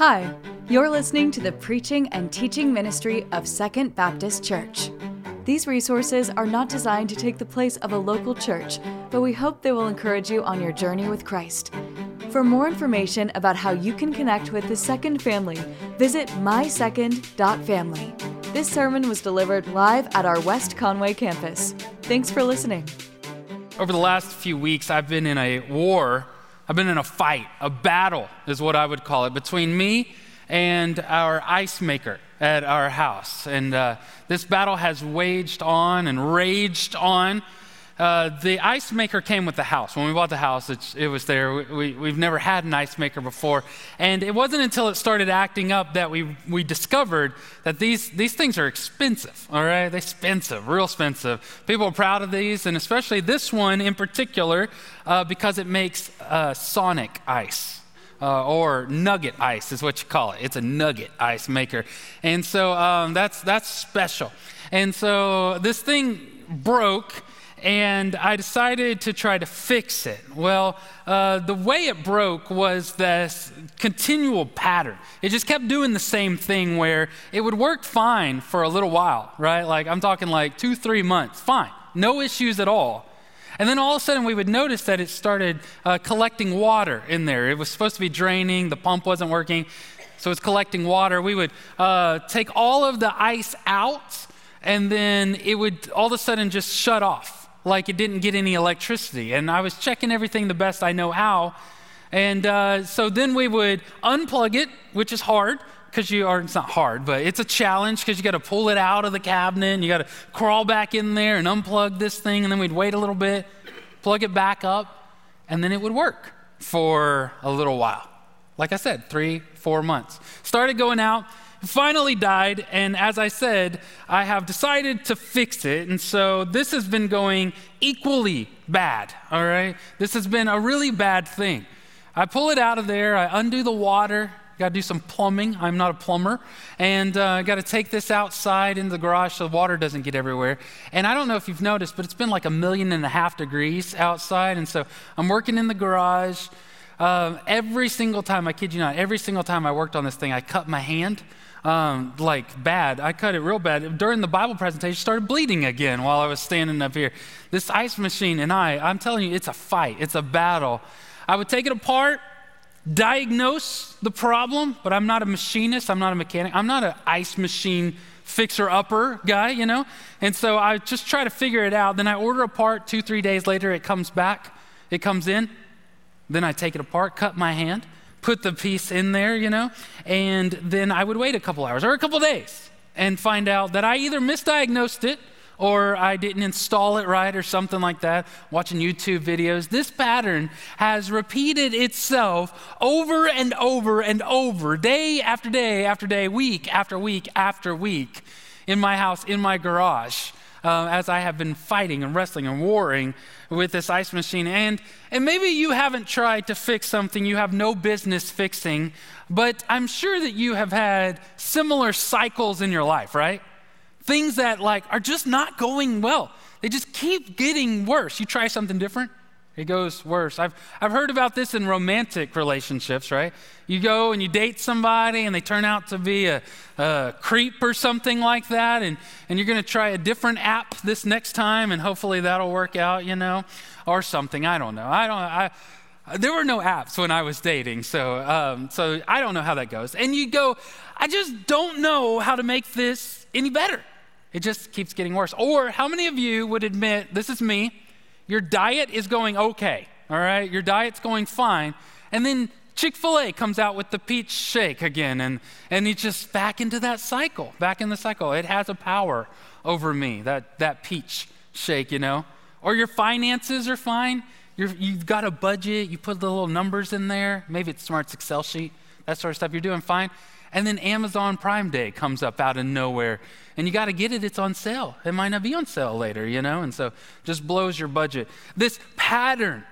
Hi, you're listening to the preaching and teaching ministry of Second Baptist Church. These resources are not designed to take the place of a local church, but we hope they will encourage you on your journey with Christ. For more information about how you can connect with the Second family, visit mysecond.family. This sermon was delivered live at our West Conway campus. Thanks for listening. Over the last few weeks, I've been in a war. I've been in a fight, a battle is what I would call it, between me and our ice maker at our house. And uh, this battle has waged on and raged on uh, the ice maker came with the house. When we bought the house, it was there. We, have never had an ice maker before. And it wasn't until it started acting up that we, we discovered that these, these things are expensive, all right? They're expensive, real expensive. People are proud of these, and especially this one in particular, uh, because it makes uh, sonic ice. Uh, or nugget ice is what you call it. It's a nugget ice maker. And so um, that's, that's special. And so this thing broke and I decided to try to fix it. Well, uh, the way it broke was this continual pattern. It just kept doing the same thing where it would work fine for a little while, right? Like I'm talking like two, three months, fine, no issues at all. And then all of a sudden, we would notice that it started uh, collecting water in there. It was supposed to be draining, the pump wasn't working, so it's collecting water. We would uh, take all of the ice out, and then it would all of a sudden just shut off like it didn't get any electricity. And I was checking everything the best I know how. And uh, so then we would unplug it, which is hard because you are, it's not hard, but it's a challenge because you got to pull it out of the cabinet and you got to crawl back in there and unplug this thing. And then we'd wait a little bit, plug it back up, and then it would work for a little while. Like I said, three, four months. Started going out finally died, and as I said, I have decided to fix it. And so this has been going equally bad, all right? This has been a really bad thing. I pull it out of there, I undo the water, got to do some plumbing. I'm not a plumber. And uh, I got to take this outside into the garage so the water doesn't get everywhere. And I don't know if you've noticed, but it's been like a million and a half degrees outside. And so I'm working in the garage. Uh, every single time, I kid you not, every single time I worked on this thing, I cut my hand um, like bad. I cut it real bad. During the Bible presentation, started bleeding again while I was standing up here. This ice machine and I, I'm telling you, it's a fight, it's a battle. I would take it apart, diagnose the problem, but I'm not a machinist, I'm not a mechanic, I'm not an ice machine fixer upper guy, you know? And so I just try to figure it out. Then I order a part, two, three days later, it comes back, it comes in. Then I take it apart, cut my hand put the piece in there, you know, and then I would wait a couple hours or a couple days and find out that I either misdiagnosed it or I didn't install it right or something like that, watching YouTube videos. This pattern has repeated itself over and over and over, day after day after day, week after week after week in my house, in my garage uh, as I have been fighting and wrestling and warring with this ice machine. And, and maybe you haven't tried to fix something you have no business fixing, but I'm sure that you have had similar cycles in your life, right? Things that like are just not going well. They just keep getting worse. You try something different, it goes worse. I've, I've heard about this in romantic relationships, right? You go and you date somebody and they turn out to be a, a creep or something like that, and, and you're going to try a different app this next time, and hopefully that'll work out, you know, or something. I don't know. I don't, I, there were no apps when I was dating, so, um, so I don't know how that goes. And you go, I just don't know how to make this any better. It just keeps getting worse. Or how many of you would admit, this is me, your diet is going okay, all right? Your diet's going fine. And then Chick fil A comes out with the peach shake again, and, and it's just back into that cycle, back in the cycle. It has a power over me, that, that peach shake, you know? Or your finances are fine. you have got a budget, you put the little numbers in there. Maybe it's Smart's Excel sheet, that sort of stuff. You're doing fine. And then Amazon Prime Day comes up out of nowhere. And you got to get it, it's on sale. It might not be on sale later, you know? And so just blows your budget. This pattern,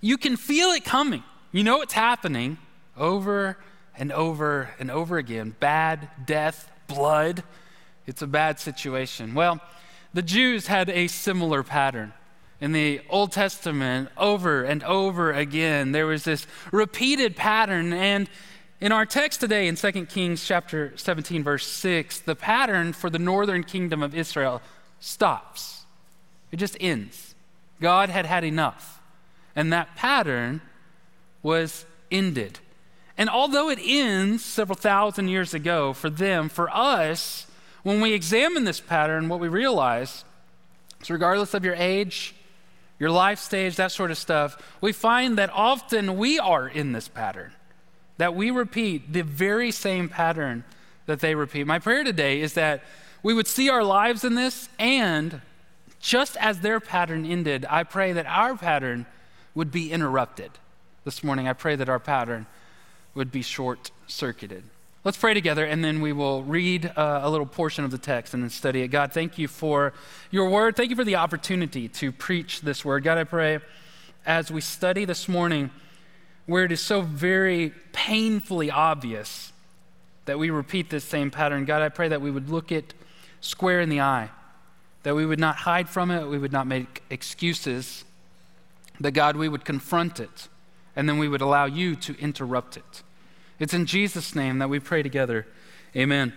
you can feel it coming. You know it's happening over and over and over again. Bad, death, blood. It's a bad situation. Well, the Jews had a similar pattern. In the Old Testament, over and over again, there was this repeated pattern, and in our text today in 2 Kings chapter 17 verse 6, the pattern for the northern kingdom of Israel stops. It just ends. God had had enough. And that pattern was ended. And although it ends several thousand years ago for them, for us, when we examine this pattern, what we realize is regardless of your age, your life stage, that sort of stuff, we find that often we are in this pattern, that we repeat the very same pattern that they repeat. My prayer today is that we would see our lives in this, and just as their pattern ended, I pray that our pattern would be interrupted. This morning, I pray that our pattern would be short circuited. Let's pray together and then we will read uh, a little portion of the text and then study it. God, thank you for your word. Thank you for the opportunity to preach this word. God, I pray as we study this morning where it is so very painfully obvious that we repeat this same pattern. God, I pray that we would look it square in the eye, that we would not hide from it, we would not make excuses, that God, we would confront it, and then we would allow you to interrupt it. It's in Jesus' name that we pray together. Amen.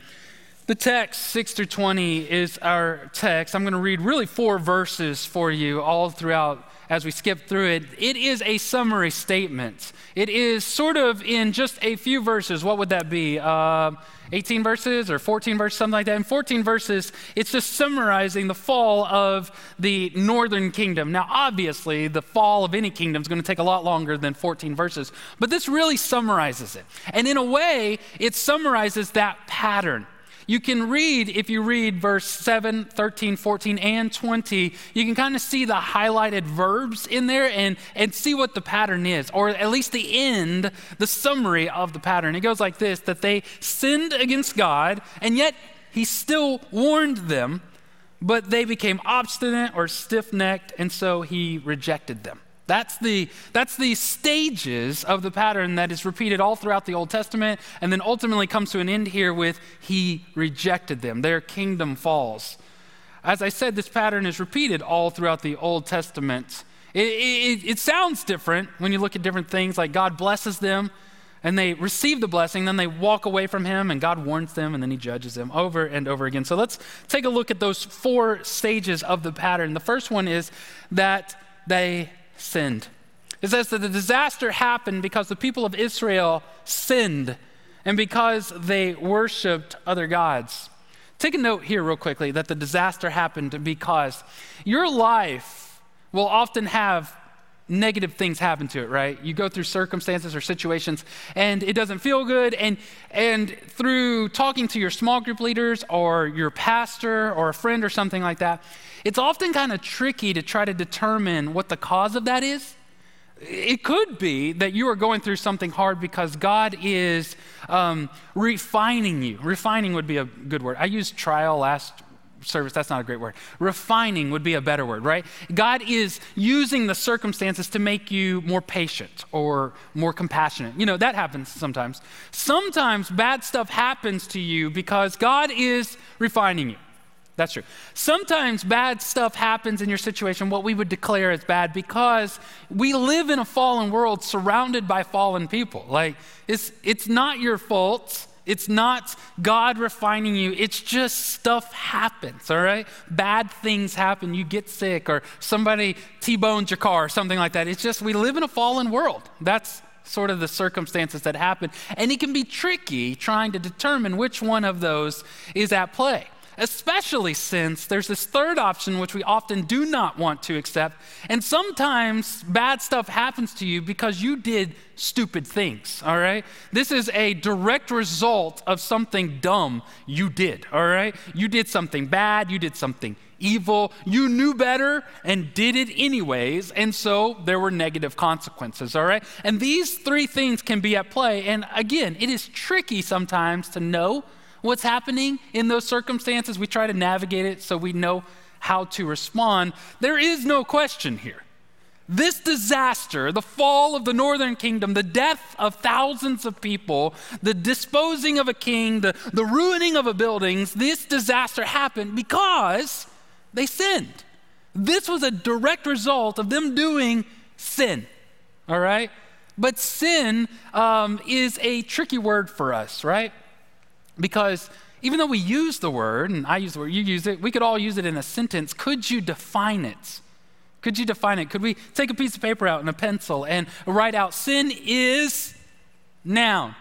The text, 6 through 20, is our text. I'm going to read really four verses for you all throughout as we skip through it. It is a summary statement. It is sort of in just a few verses. What would that be? Uh, 18 verses or 14 verses, something like that. In 14 verses, it's just summarizing the fall of the northern kingdom. Now, obviously, the fall of any kingdom is going to take a lot longer than 14 verses, but this really summarizes it. And in a way, it summarizes that pattern. You can read, if you read verse 7, 13, 14, and 20, you can kind of see the highlighted verbs in there and, and see what the pattern is, or at least the end, the summary of the pattern. It goes like this that they sinned against God, and yet he still warned them, but they became obstinate or stiff necked, and so he rejected them. That's the, that's the stages of the pattern that is repeated all throughout the Old Testament and then ultimately comes to an end here with He rejected them. Their kingdom falls. As I said, this pattern is repeated all throughout the Old Testament. It, it, it sounds different when you look at different things, like God blesses them and they receive the blessing, then they walk away from Him and God warns them and then He judges them over and over again. So let's take a look at those four stages of the pattern. The first one is that they sinned. It says that the disaster happened because the people of Israel sinned and because they worshiped other gods. Take a note here, real quickly, that the disaster happened because your life will often have negative things happen to it, right? You go through circumstances or situations and it doesn't feel good and and through talking to your small group leaders or your pastor or a friend or something like that, it's often kind of tricky to try to determine what the cause of that is. It could be that you are going through something hard because God is um, refining you. Refining would be a good word. I used trial last service, that's not a great word. Refining would be a better word, right? God is using the circumstances to make you more patient or more compassionate. You know, that happens sometimes. Sometimes bad stuff happens to you because God is refining you. That's true. Sometimes bad stuff happens in your situation, what we would declare as bad, because we live in a fallen world surrounded by fallen people. Like, it's, it's not your fault. It's not God refining you. It's just stuff happens, all right? Bad things happen. You get sick, or somebody T bones your car, or something like that. It's just we live in a fallen world. That's sort of the circumstances that happen. And it can be tricky trying to determine which one of those is at play especially since there's this third option which we often do not want to accept. And sometimes bad stuff happens to you because you did stupid things, all right? This is a direct result of something dumb you did, all right? You did something bad, you did something evil, you knew better and did it anyways, and so there were negative consequences, all right? And these three things can be at play. And again, it is tricky sometimes to know what's happening in those circumstances. We try to navigate it so we know how to respond. There is no question here. This disaster, the fall of the northern kingdom, the death of thousands of people, the disposing of a king, the, the ruining of a buildings, this disaster happened because they sinned. This was a direct result of them doing sin. All right? But sin um, is a tricky word for us, right? Because even though we use the word, and I use the word, you use it, we could all use it in a sentence. Could you define it? Could you define it? Could we take a piece of paper out and a pencil and write out sin is noun?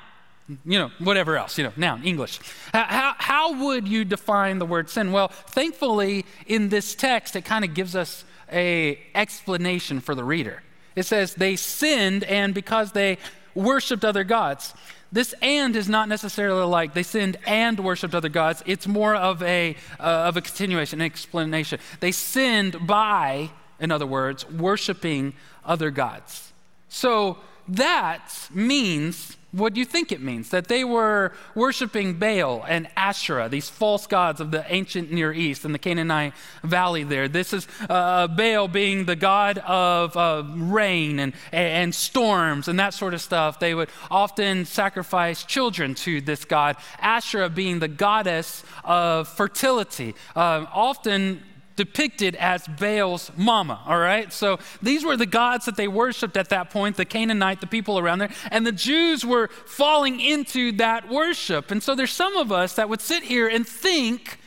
You know, whatever else, you know, noun, English. How, how would you define the word sin? Well, thankfully, in this text, it kind of gives us a explanation for the reader. It says they sinned, and because they worshiped other gods. This and is not necessarily like they sinned and worshiped other gods. It's more of a, uh, of a continuation, an explanation. They sinned by, in other words, worshiping other gods. So that means what do you think it means? That they were worshiping Baal and Asherah, these false gods of the ancient Near East in the Canaanite valley there. This is uh, Baal being the god of uh, rain and, and storms and that sort of stuff. They would often sacrifice children to this god. Asherah being the goddess of fertility. Uh, often depicted as Baal's mama, all right? So these were the gods that they worshiped at that point, the Canaanite, the people around there, and the Jews were falling into that worship. And so there's some of us that would sit here and think,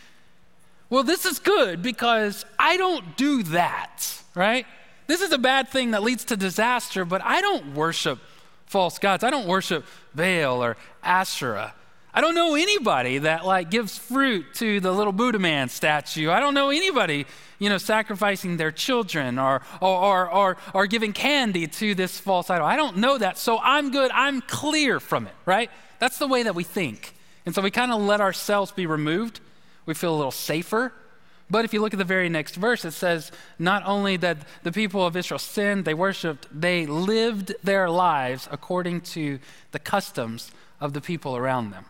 well, this is good because I don't do that, right? This is a bad thing that leads to disaster, but I don't worship false gods. I don't worship Baal or Asherah. I don't know anybody that like gives fruit to the little Buddha man statue. I don't know anybody, you know, sacrificing their children or, or, or, or, or giving candy to this false idol. I don't know that. So I'm good. I'm clear from it, right? That's the way that we think. And so we kind of let ourselves be removed. We feel a little safer. But if you look at the very next verse, it says not only that the people of Israel sinned, they worshiped, they lived their lives according to the customs of the people around them.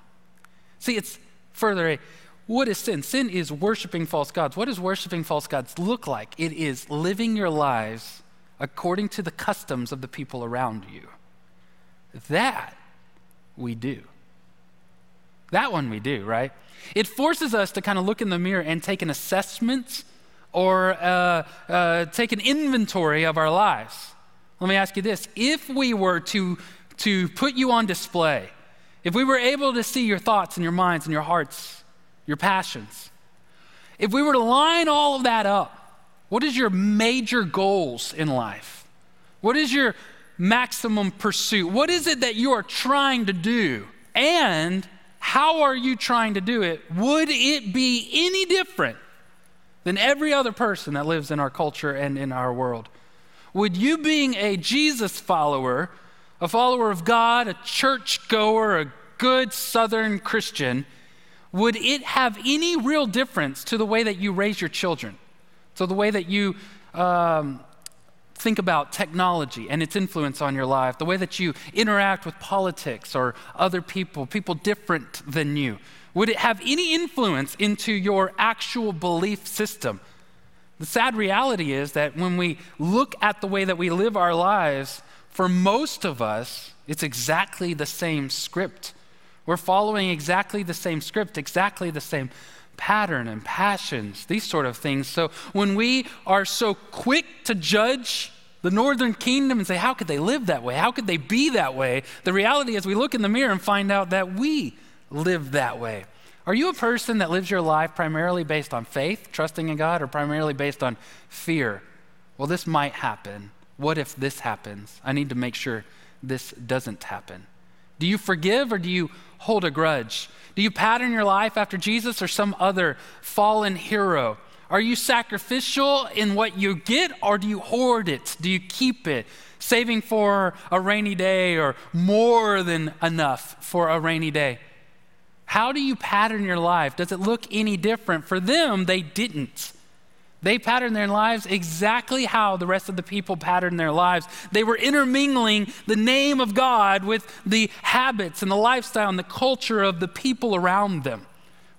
See, it's further a what is sin? Sin is worshiping false gods. What does worshiping false gods look like? It is living your lives according to the customs of the people around you. That we do. That one we do, right? It forces us to kind of look in the mirror and take an assessment or uh, uh, take an inventory of our lives. Let me ask you this if we were to, to put you on display, if we were able to see your thoughts and your minds and your hearts, your passions, if we were to line all of that up, what is your major goals in life? What is your maximum pursuit? What is it that you are trying to do? And how are you trying to do it? Would it be any different than every other person that lives in our culture and in our world? Would you, being a Jesus follower, a follower of God, a church goer, a good Southern Christian, would it have any real difference to the way that you raise your children? To the way that you um, think about technology and its influence on your life, the way that you interact with politics or other people, people different than you? Would it have any influence into your actual belief system? The sad reality is that when we look at the way that we live our lives, for most of us, it's exactly the same script. We're following exactly the same script, exactly the same pattern and passions, these sort of things. So when we are so quick to judge the northern kingdom and say, how could they live that way? How could they be that way? The reality is we look in the mirror and find out that we live that way. Are you a person that lives your life primarily based on faith, trusting in God, or primarily based on fear? Well, this might happen. What if this happens? I need to make sure this doesn't happen. Do you forgive or do you hold a grudge? Do you pattern your life after Jesus or some other fallen hero? Are you sacrificial in what you get or do you hoard it? Do you keep it, saving for a rainy day or more than enough for a rainy day? How do you pattern your life? Does it look any different? For them, they didn't. They patterned their lives exactly how the rest of the people patterned their lives. They were intermingling the name of God with the habits and the lifestyle and the culture of the people around them.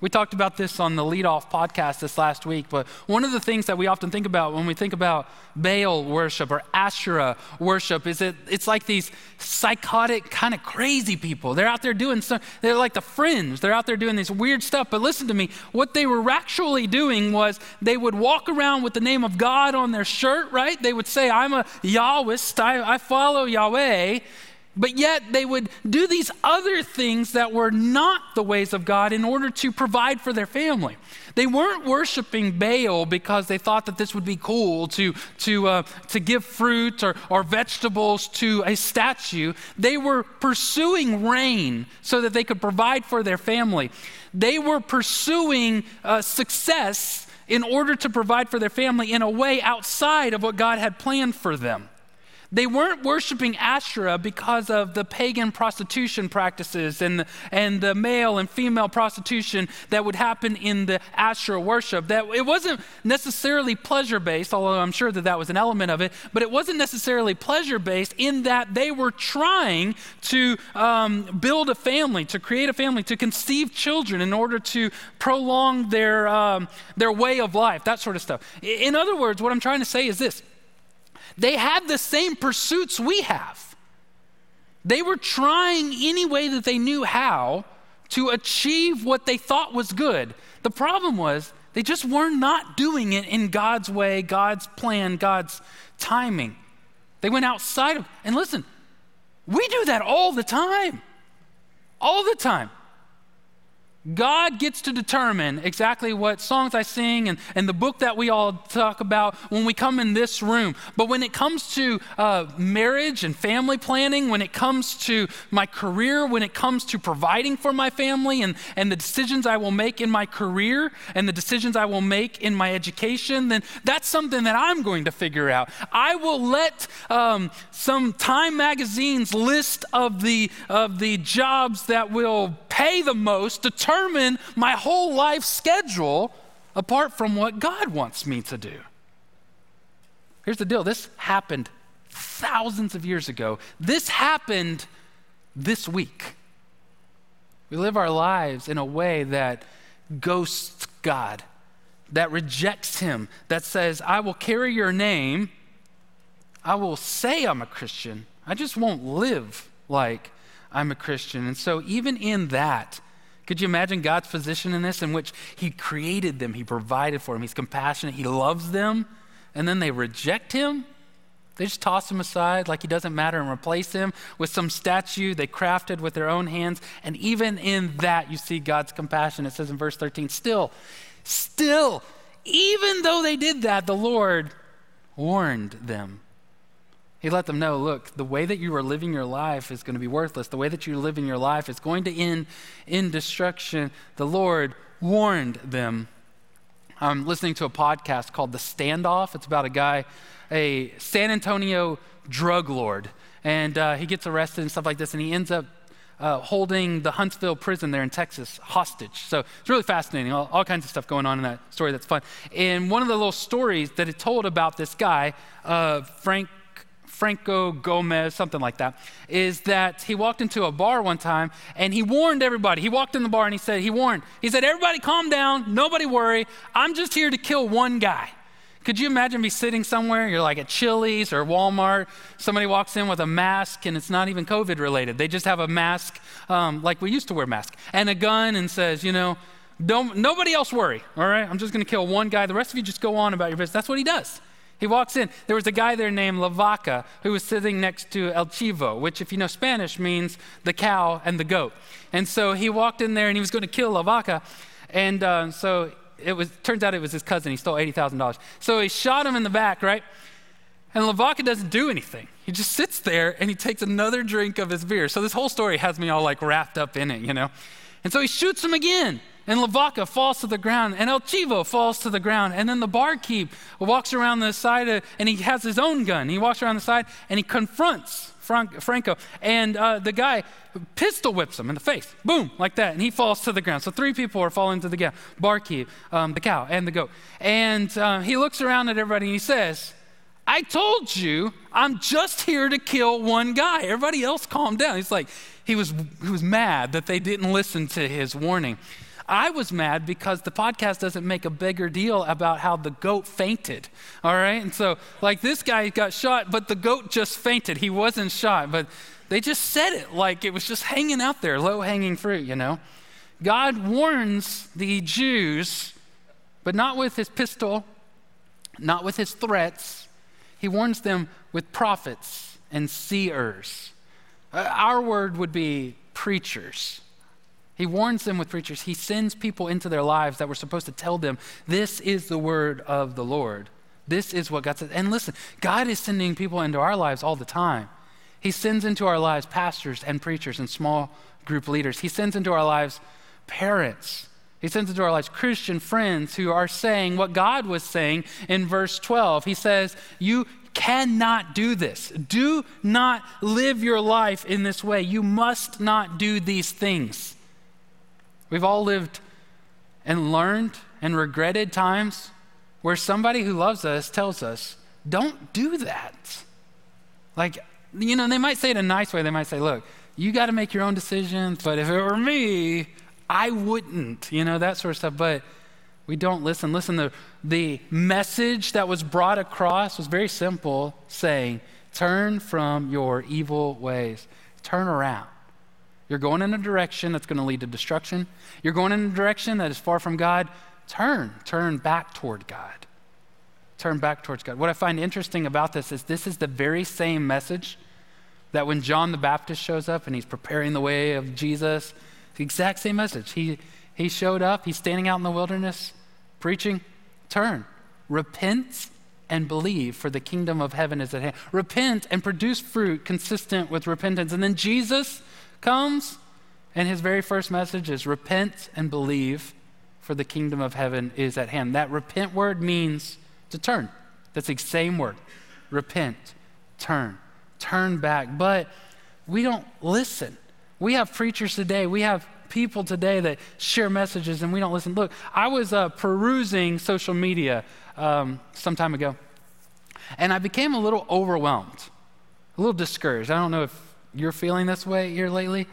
We talked about this on the lead off podcast this last week, but one of the things that we often think about when we think about Baal worship or Asherah worship is that it's like these psychotic, kind of crazy people. They're out there doing some, they're like the fringe. They're out there doing this weird stuff. But listen to me, what they were actually doing was they would walk around with the name of God on their shirt, right? They would say, I'm a Yahwist, I, I follow Yahweh. But yet they would do these other things that were not the ways of God in order to provide for their family. They weren't worshiping Baal because they thought that this would be cool to, to, uh, to give fruit or, or vegetables to a statue. They were pursuing rain so that they could provide for their family. They were pursuing uh, success in order to provide for their family in a way outside of what God had planned for them. They weren't worshiping Asherah because of the pagan prostitution practices and, and the male and female prostitution that would happen in the Asherah worship. That it wasn't necessarily pleasure based, although I'm sure that that was an element of it, but it wasn't necessarily pleasure based in that they were trying to um, build a family, to create a family, to conceive children in order to prolong their, um, their way of life, that sort of stuff. In other words, what I'm trying to say is this they had the same pursuits we have. They were trying any way that they knew how to achieve what they thought was good. The problem was they just were not doing it in God's way, God's plan, God's timing. They went outside of, and listen, we do that all the time. All the time. God gets to determine exactly what songs I sing and, and the book that we all talk about when we come in this room. But when it comes to uh, marriage and family planning, when it comes to my career, when it comes to providing for my family and, and the decisions I will make in my career and the decisions I will make in my education, then that's something that I'm going to figure out. I will let um, some Time Magazine's list of the, of the jobs that will pay the most determine determine my whole life schedule apart from what God wants me to do. Here's the deal this happened thousands of years ago. This happened this week. We live our lives in a way that ghosts God, that rejects Him, that says, I will carry your name, I will say I'm a Christian, I just won't live like I'm a Christian. And so, even in that, could you imagine God's position in this, in which He created them, He provided for them, He's compassionate, He loves them, and then they reject Him? They just toss Him aside like He doesn't matter and replace Him with some statue they crafted with their own hands. And even in that, you see God's compassion. It says in verse 13, still, still, even though they did that, the Lord warned them he let them know look, the way that you are living your life is going to be worthless. The way that you're living your life is going to end in destruction. The Lord warned them. I'm listening to a podcast called The Standoff. It's about a guy, a San Antonio drug lord, and uh, he gets arrested and stuff like this, and he ends up uh, holding the Huntsville prison there in Texas hostage. So it's really fascinating, all, all, kinds of stuff going on in that story that's fun. And one of the little stories that it told about this guy, uh, Frank Franco Gomez, something like that, is that he walked into a bar one time and he warned everybody. He walked in the bar and he said, he warned, he said, everybody calm down, nobody worry. I'm just here to kill one guy. Could you imagine me sitting somewhere? You're like at Chili's or Walmart. Somebody walks in with a mask and it's not even COVID related. They just have a mask, um, like we used to wear masks, and a gun and says, you know, don't, nobody else worry, all right? I'm just going to kill one guy. The rest of you just go on about your business. That's what he does. He walks in. There was a guy there named Lavaca who was sitting next to El Chivo, which, if you know Spanish, means the cow and the goat. And so he walked in there and he was going to kill Lavaca. And uh, so it was, turns out it was his cousin. He stole $80,000. So he shot him in the back, right? And Lavaca doesn't do anything. He just sits there and he takes another drink of his beer. So this whole story has me all like wrapped up in it, you know? And so he shoots him again. And Lavaca falls to the ground, and El Chivo falls to the ground. And then the barkeep walks around the side, of, and he has his own gun. He walks around the side and he confronts Franco. And uh, the guy pistol whips him in the face, boom, like that. And he falls to the ground. So three people are falling to the ground barkeep, um, the cow, and the goat. And uh, he looks around at everybody and he says, I told you I'm just here to kill one guy. Everybody else calm down. He's like, he was, he was mad that they didn't listen to his warning. I was mad because the podcast doesn't make a bigger deal about how the goat fainted. All right? And so, like, this guy got shot, but the goat just fainted. He wasn't shot, but they just said it like it was just hanging out there, low hanging fruit, you know? God warns the Jews, but not with his pistol, not with his threats. He warns them with prophets and seers. Uh, our word would be preachers. He warns them with preachers. He sends people into their lives that were supposed to tell them, this is the word of the Lord. This is what God says. And listen, God is sending people into our lives all the time. He sends into our lives pastors and preachers and small group leaders. He sends into our lives parents. He sends into our lives Christian friends who are saying what God was saying in verse 12. He says, You cannot do this. Do not live your life in this way. You must not do these things. We've all lived and learned and regretted times where somebody who loves us tells us, don't do that. Like, you know, they might say it in a nice way. They might say, look, you got to make your own decisions, but if it were me, I wouldn't, you know, that sort of stuff. But we don't listen. Listen, the, the message that was brought across was very simple saying, turn from your evil ways, turn around. You're going in a direction that's going to lead to destruction. You're going in a direction that is far from God. Turn, turn back toward God. Turn back towards God. What I find interesting about this is this is the very same message that when John the Baptist shows up and he's preparing the way of Jesus, the exact same message. He, he showed up, he's standing out in the wilderness preaching, turn, repent and believe, for the kingdom of heaven is at hand. Repent and produce fruit consistent with repentance. And then Jesus comes, and his very first message is repent and believe, for the kingdom of heaven is at hand. That repent word means to turn. That's the same word. Repent, turn, turn back. But we don't listen. We have preachers today, we have people today that share messages and we don't listen. Look, I was uh, perusing social media um, some time ago, and I became a little overwhelmed, a little discouraged. I don't know if you're feeling this way here lately,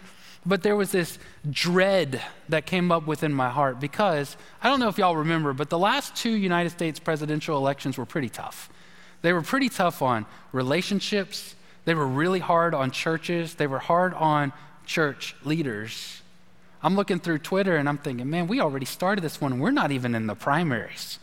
but there was this dread that came up within my heart because I don't know if y'all remember, but the last two United States presidential elections were pretty tough. They were pretty tough on relationships, they were really hard on churches, they were hard on church leaders. I'm looking through Twitter and I'm thinking, man, we already started this one. We're not even in the primaries.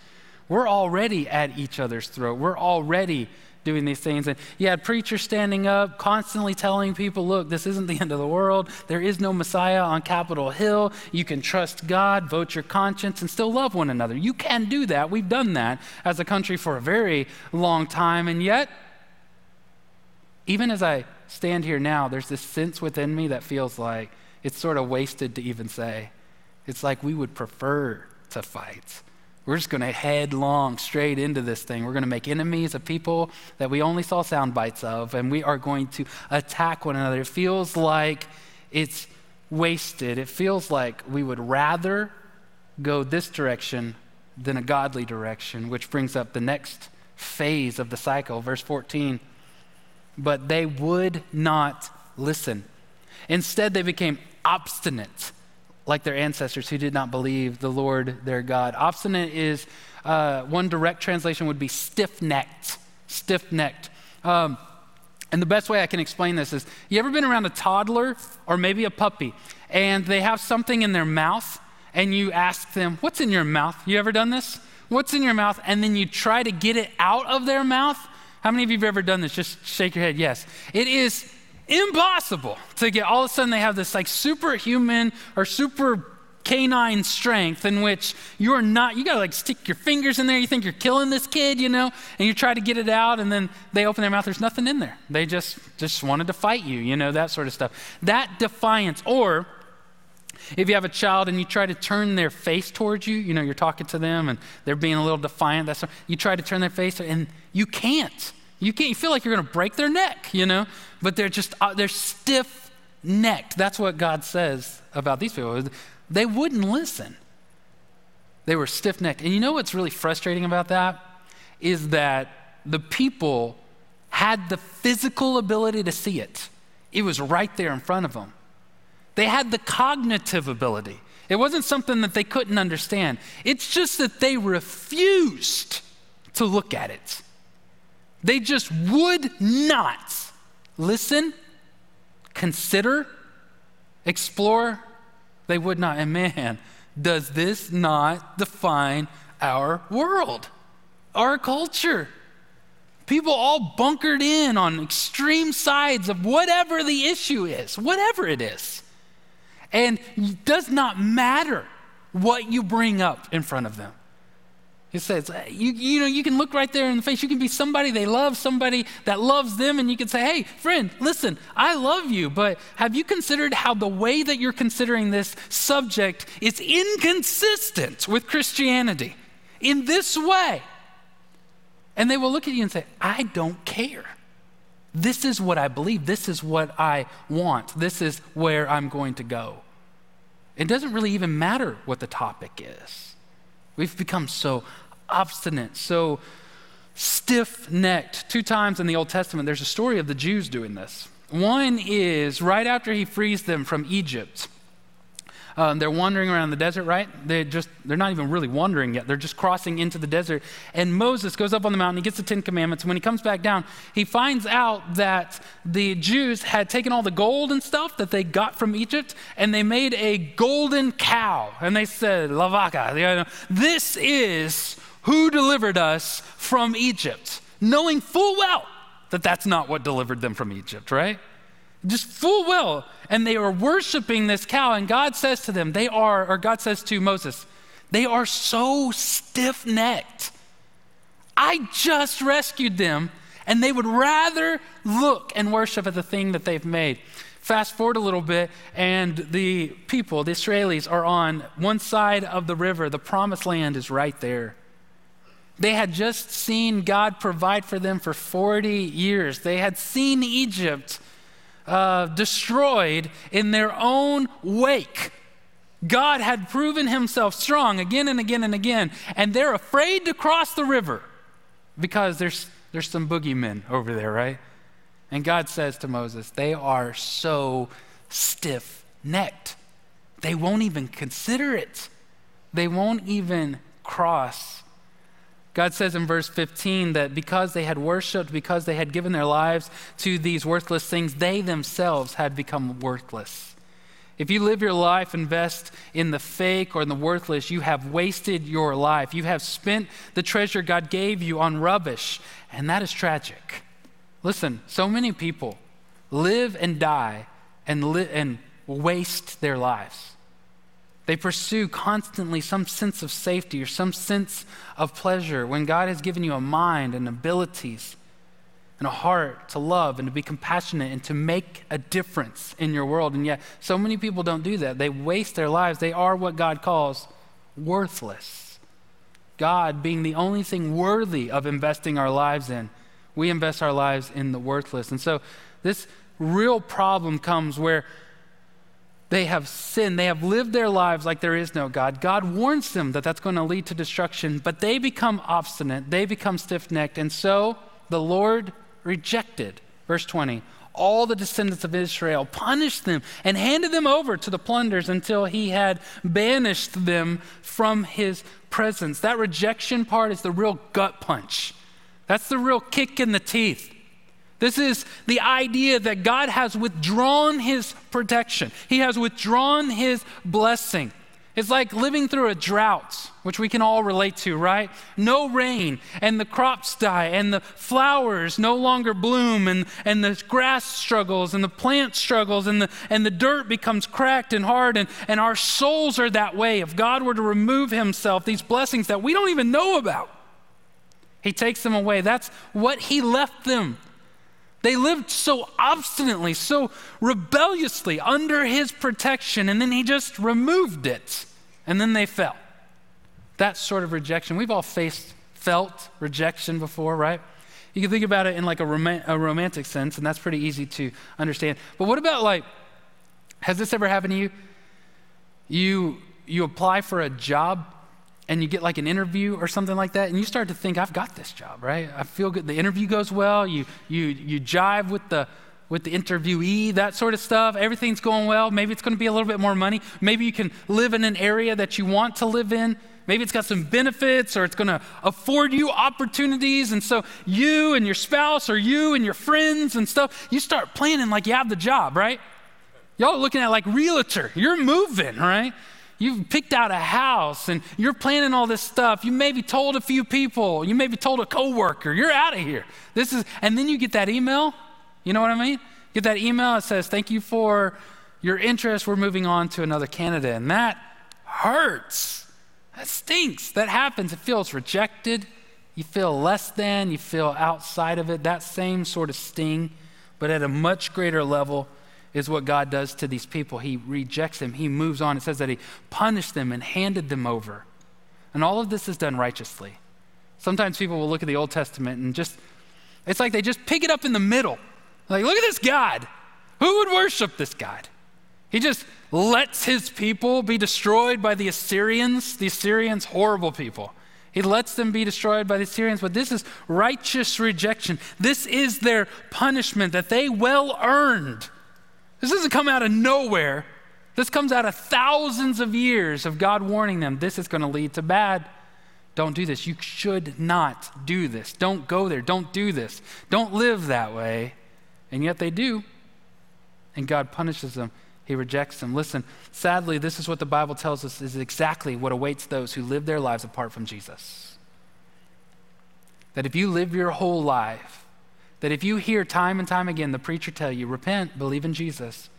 We're already at each other's throat. We're already doing these things. And you had preachers standing up, constantly telling people, look, this isn't the end of the world. There is no Messiah on Capitol Hill. You can trust God, vote your conscience, and still love one another. You can do that. We've done that as a country for a very long time. And yet, even as I stand here now, there's this sense within me that feels like it's sort of wasted to even say. It's like we would prefer to fight. We're just going to headlong straight into this thing. We're going to make enemies of people that we only saw sound bites of, and we are going to attack one another. It feels like it's wasted. It feels like we would rather go this direction than a godly direction, which brings up the next phase of the cycle, verse 14 but they would not listen. Instead, they became obstinate, like their ancestors who did not believe the Lord their God. Obstinate is uh, one direct translation would be stiff necked. Stiff necked. Um, and the best way I can explain this is you ever been around a toddler or maybe a puppy and they have something in their mouth and you ask them, What's in your mouth? You ever done this? What's in your mouth? And then you try to get it out of their mouth how many of you have ever done this? Just shake your head. Yes. It is impossible to get all of a sudden they have this like superhuman or super canine strength in which you're not, you gotta like stick your fingers in there. You think you're killing this kid, you know, and you try to get it out, and then they open their mouth, there's nothing in there. They just just wanted to fight you, you know, that sort of stuff. That defiance, or if you have a child and you try to turn their face towards you, you know, you're talking to them and they're being a little defiant, that's you try to turn their face and you can't. You can't. You feel like you're going to break their neck, you know, but they're just uh, they're stiff necked. That's what God says about these people. They wouldn't listen. They were stiff necked. And you know what's really frustrating about that is that the people had the physical ability to see it. It was right there in front of them. They had the cognitive ability. It wasn't something that they couldn't understand. It's just that they refused to look at it. They just would not listen, consider, explore. They would not. And man, does this not define our world, our culture? People all bunkered in on extreme sides of whatever the issue is, whatever it is. And it does not matter what you bring up in front of them. It says, uh, you, you know, you can look right there in the face. You can be somebody they love, somebody that loves them, and you can say, hey, friend, listen, I love you, but have you considered how the way that you're considering this subject is inconsistent with Christianity in this way? And they will look at you and say, I don't care. This is what I believe. This is what I want. This is where I'm going to go. It doesn't really even matter what the topic is. We've become so obstinate, so stiff necked. Two times in the Old Testament, there's a story of the Jews doing this. One is right after he frees them from Egypt. Um, they're wandering around the desert, right? They just they're not even really wandering yet. They're just crossing into the desert. And Moses goes up on the mountain. He gets the Ten Commandments. And when he comes back down, he finds out that the Jews had taken all the gold and stuff that they got from Egypt, and they made a golden cow. And they said, "La vaca." This is who delivered us from Egypt, knowing full well that that's not what delivered them from Egypt, right? just full well. And they are worshiping this cow. And God says to them, they are, or God says to Moses, they are so stiff necked. I just rescued them, and they would rather look and worship at the thing that they've made. Fast forward a little bit, and the people, the Israelis, are on one side of the river. The promised land is right there. They had just seen God provide for them for 40 years. They had seen Egypt uh, destroyed in their own wake. God had proven himself strong again and again and again, and they're afraid to cross the river because there's, there's some boogeymen over there, right? And God says to Moses, They are so stiff necked. They won't even consider it, they won't even cross God says in verse 15 that because they had worshiped, because they had given their lives to these worthless things, they themselves had become worthless. If you live your life, invest in the fake or in the worthless, you have wasted your life. You have spent the treasure God gave you on rubbish, and that is tragic. Listen, so many people live and die and, li- and waste their lives. They pursue constantly some sense of safety or some sense of pleasure when God has given you a mind and abilities and a heart to love and to be compassionate and to make a difference in your world. And yet, so many people don't do that. They waste their lives. They are what God calls worthless. God being the only thing worthy of investing our lives in, we invest our lives in the worthless. And so, this real problem comes where they have sinned. They have lived their lives like there is no God. God warns them that that's going to lead to destruction, but they become obstinate. They become stiff necked. And so the Lord rejected, verse 20, all the descendants of Israel, punished them, and handed them over to the plunders until he had banished them from his presence. That rejection part is the real gut punch. That's the real kick in the teeth. This is the idea that God has withdrawn his protection, he has withdrawn his blessing. It's like living through a drought, which we can all relate to, right? No rain, and the crops die, and the flowers no longer bloom, and, and the grass struggles, and the plant struggles, and the, and the dirt becomes cracked and hard, and, and our souls are that way. If God were to remove Himself, these blessings that we don't even know about, He takes them away. That's what He left them they lived so obstinately, so rebelliously under his protection, and then he just removed it, and then they fell. That sort of rejection. We've all faced, felt rejection before, right? You can think about it in like a, rom- a romantic sense, and that's pretty easy to understand. But what about like, has this ever happened to you? You you apply for a job and you get like an interview or something like that, and you start to think, I've got this job, right? I feel good. The interview goes well. You, you, you jive with the, with the interviewee, that sort of stuff. Everything's going well. Maybe it's going to be a little bit more money. Maybe you can live in an area that you want to live in. Maybe it's got some benefits or it's going to afford you opportunities. And so you and your spouse or you and your friends and stuff, you start planning like you have the job, right? Y'all are looking at like realtor. You're moving, right? You've picked out a house and you're planning all this stuff. You maybe told a few people, you maybe told a coworker, you're out of here. This is, and then you get that email. You know what I mean? Get that email that says, Thank you for your interest. We're moving on to another candidate. And that hurts. That stinks. That happens. It feels rejected. You feel less than. You feel outside of it. That same sort of sting, but at a much greater level is what God does to these people. He rejects them, He moves on. It says that He punished them and handed them over. And all of this is done righteously. Sometimes people will look at the Old Testament and just, it's like they just pick it up in the middle. Like, look at this God. Who would worship this God? He just lets his people be destroyed by the Assyrians. The Assyrians, horrible people. He lets them be destroyed by the Assyrians, but this is righteous rejection. This is their punishment that they well earned. This doesn't come out of nowhere. This comes out of thousands of years of God warning them this is going to lead to bad. Don't do this. You should not do this. Don't go there. Don't do this. Don't live that way. And yet they do. And God punishes them. He rejects them. Listen, sadly, this is what the Bible tells us is exactly what awaits those who live their lives apart from Jesus. That if you live your whole life that if you hear time and time again the preacher tell you, repent, believe in Jesus,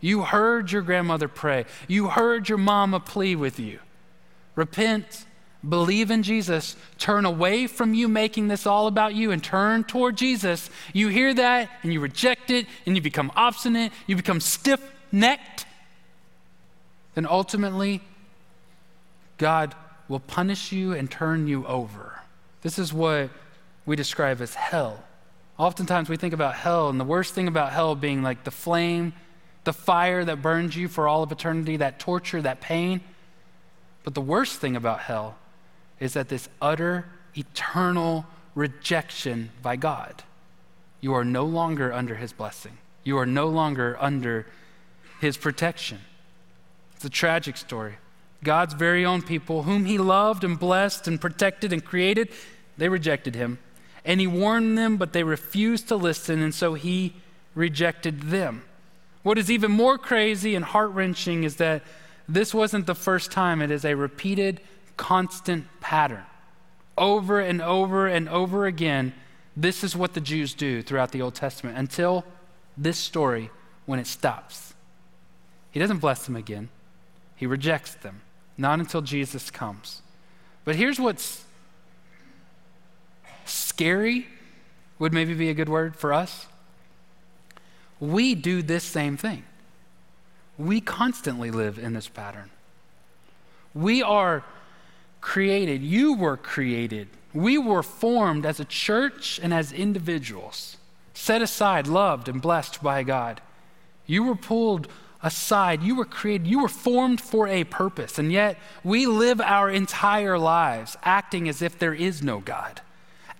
you heard your grandmother pray, you heard your mama plea with you, repent, believe in Jesus, turn away from you making this all about you and turn toward Jesus, you hear that and you reject it and you become obstinate, you become stiff necked, then ultimately God will punish you and turn you over. This is what we describe as hell. Oftentimes we think about hell, and the worst thing about hell being like the flame, the fire that burns you for all of eternity, that torture, that pain. But the worst thing about hell is that this utter, eternal rejection by God. You are no longer under his blessing, you are no longer under his protection. It's a tragic story. God's very own people, whom he loved and blessed and protected and created, they rejected him. And he warned them, but they refused to listen, and so he rejected them. What is even more crazy and heart wrenching is that this wasn't the first time, it is a repeated, constant pattern. Over and over and over again, this is what the Jews do throughout the Old Testament until this story when it stops. He doesn't bless them again, he rejects them, not until Jesus comes. But here's what's scary would maybe be a good word for us. We do this same thing. We constantly live in this pattern. We are created, you were created, we were formed as a church and as individuals, set aside, loved, and blessed by God. You were pulled aside. You were created, you were formed for a purpose, and yet we live our entire lives acting as if there is no God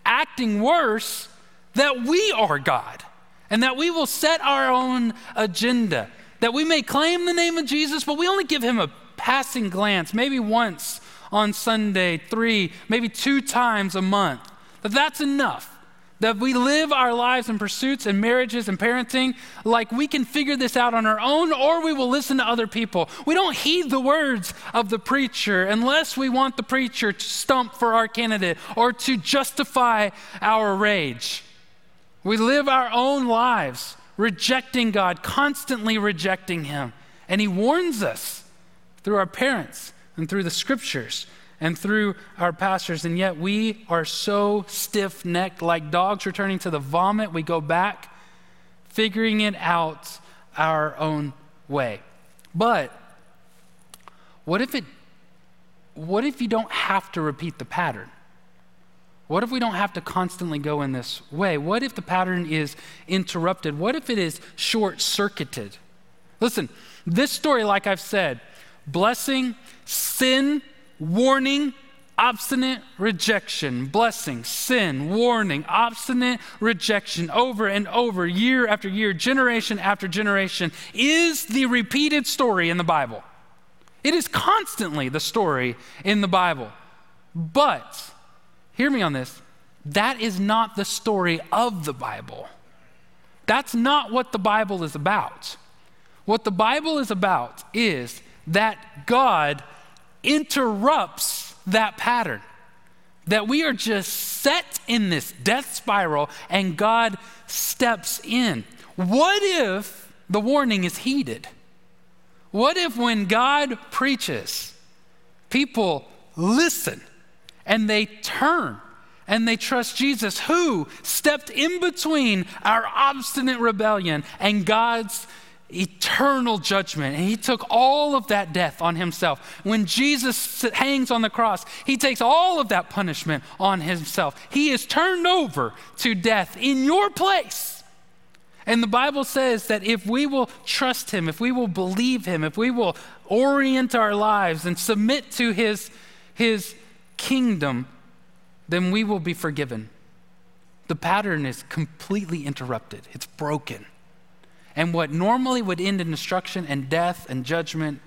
acting worse that we are God and that we will set our own agenda, that we may claim the name of Jesus, but we only give him a passing glance, maybe once on Sunday, three, maybe two times a month. That that's enough that we live our lives and pursuits and marriages and parenting like we can figure this out on our own or we will listen to other people. We don't heed the words of the preacher unless we want the preacher to stump for our candidate or to justify our rage. We live our own lives rejecting God, constantly rejecting Him. And He warns us through our parents and through the scriptures and through our pastors, and yet we are so stiff necked, like dogs returning to the vomit. We go back, figuring it out our own way. But what if it what if you don't have to repeat the pattern? What if we don't have to constantly go in this way? What if the pattern is interrupted? What if it is short circuited? Listen, this story, like I've said, blessing, sin, warning, obstinate rejection, blessing, sin, warning, obstinate rejection over and over, year after year, generation after generation, is the repeated story in the Bible. It is constantly the story in the Bible. But, hear me on this, that is not the story of the Bible. That's not what the Bible is about. What the Bible is about is that God interrupts that pattern. That we are just set in this death spiral and God steps in. What if the warning is heeded? What if when God preaches, people listen and they turn and they trust Jesus, who stepped in between our obstinate rebellion and God's eternal judgment. And he took all of that death on himself. When Jesus hangs on the cross, he takes all of that punishment on himself. He is turned over to death in your place. And the Bible says that if we will trust him, if we will believe him, if we will orient our lives and submit to his, his kingdom, then we will be forgiven. The pattern is completely interrupted, it's broken. And what normally would end in destruction and death and judgment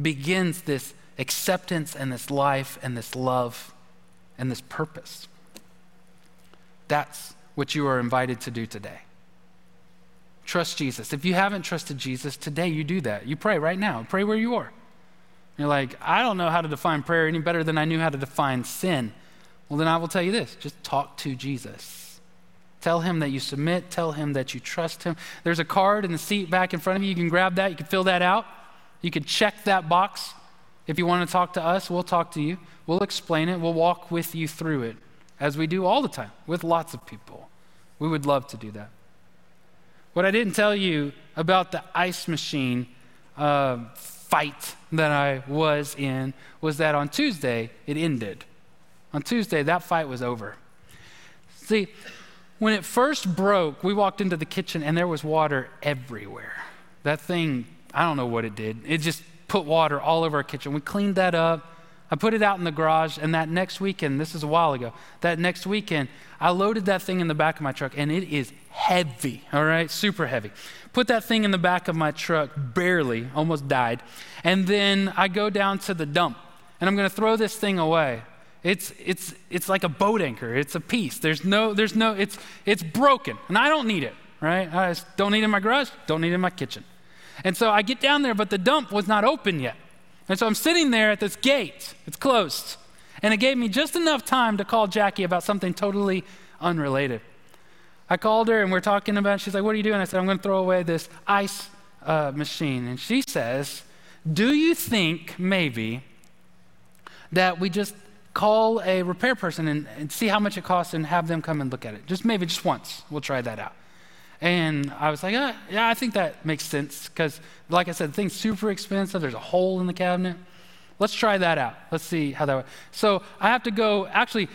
begins this acceptance and this life and this love and this purpose. That's what you are invited to do today. Trust Jesus. If you haven't trusted Jesus, today you do that. You pray right now. Pray where you are. You're like, I don't know how to define prayer any better than I knew how to define sin. Well, then I will tell you this just talk to Jesus. Tell him that you submit, tell him that you trust him. There's a card in the seat back in front of you. You can grab that, you can fill that out. You can check that box. If you want to talk to us, we'll talk to you. We'll explain it. We'll walk with you through it, as we do all the time with lots of people. We would love to do that. What I didn't tell you about the ice machine uh, fight that I was in was that on Tuesday it ended. On Tuesday, that fight was over. See, when it first broke, we walked into the kitchen and there was water everywhere. That thing, I don't know what it did. It just put water all over our kitchen. We cleaned that up. I put it out in the garage, and that next weekend, this is a while ago, that next weekend, I loaded that thing in the back of my truck, and it is heavy, all right? Super heavy. Put that thing in the back of my truck, barely, almost died. And then I go down to the dump, and I'm gonna throw this thing away. It's, it's, it's like a boat anchor. It's a piece. There's no, there's no, it's, it's broken, and I don't need it, right? I don't need it in my garage, don't need it in my kitchen. And so I get down there, but the dump was not open yet. And so I'm sitting there at this gate, it's closed. And it gave me just enough time to call Jackie about something totally unrelated. I called her and we're talking about, she's like, What are you doing? I said, I'm going to throw away this ice uh, machine. And she says, Do you think maybe that we just call a repair person and, and, see how much it costs and have them come and look at it. Just maybe just once. We'll try that out. And I was like, ah, yeah, I think that makes sense because, like I said, the thing's super expensive. There's a hole in the cabinet. Let's try that out. Let's see how that works. So I have to go actually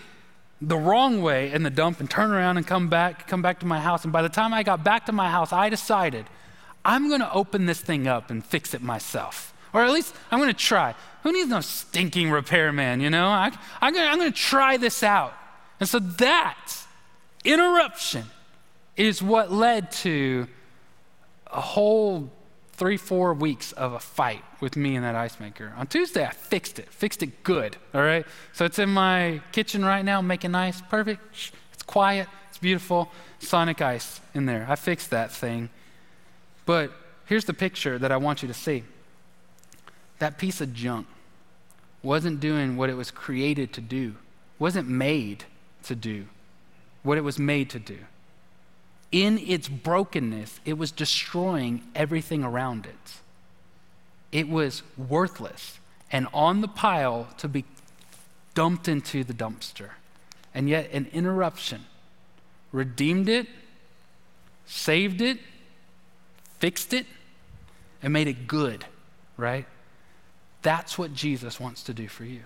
the wrong way in the dump and turn around and come back, come back to my house. And by the time I got back to my house, I decided I'm going to open this thing up and fix it myself. Or at least I'm going to try. Who needs no stinking repairman, you know? I, I'm going to try this out. And so that interruption is what led to a whole three, four weeks of a fight with me and that ice maker. On Tuesday, I fixed it, fixed it good, all right? So it's in my kitchen right now, making ice, perfect. It's quiet, it's beautiful. Sonic ice in there. I fixed that thing. But here's the picture that I want you to see that piece of junk wasn't doing what it was created to do, wasn't made to do what it was made to do. In its brokenness, it was destroying everything around it. It was worthless and on the pile to be dumped into the dumpster. And yet, an interruption redeemed it, saved it, fixed it, and made it good, right? That's what Jesus wants to do for you.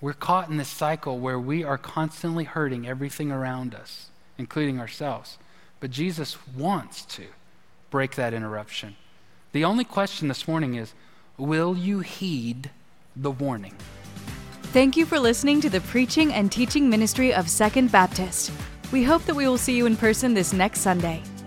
We're caught in this cycle where we are constantly hurting everything around us, including ourselves. But Jesus wants to break that interruption. The only question this morning is will you heed the warning? Thank you for listening to the preaching and teaching ministry of Second Baptist. We hope that we will see you in person this next Sunday.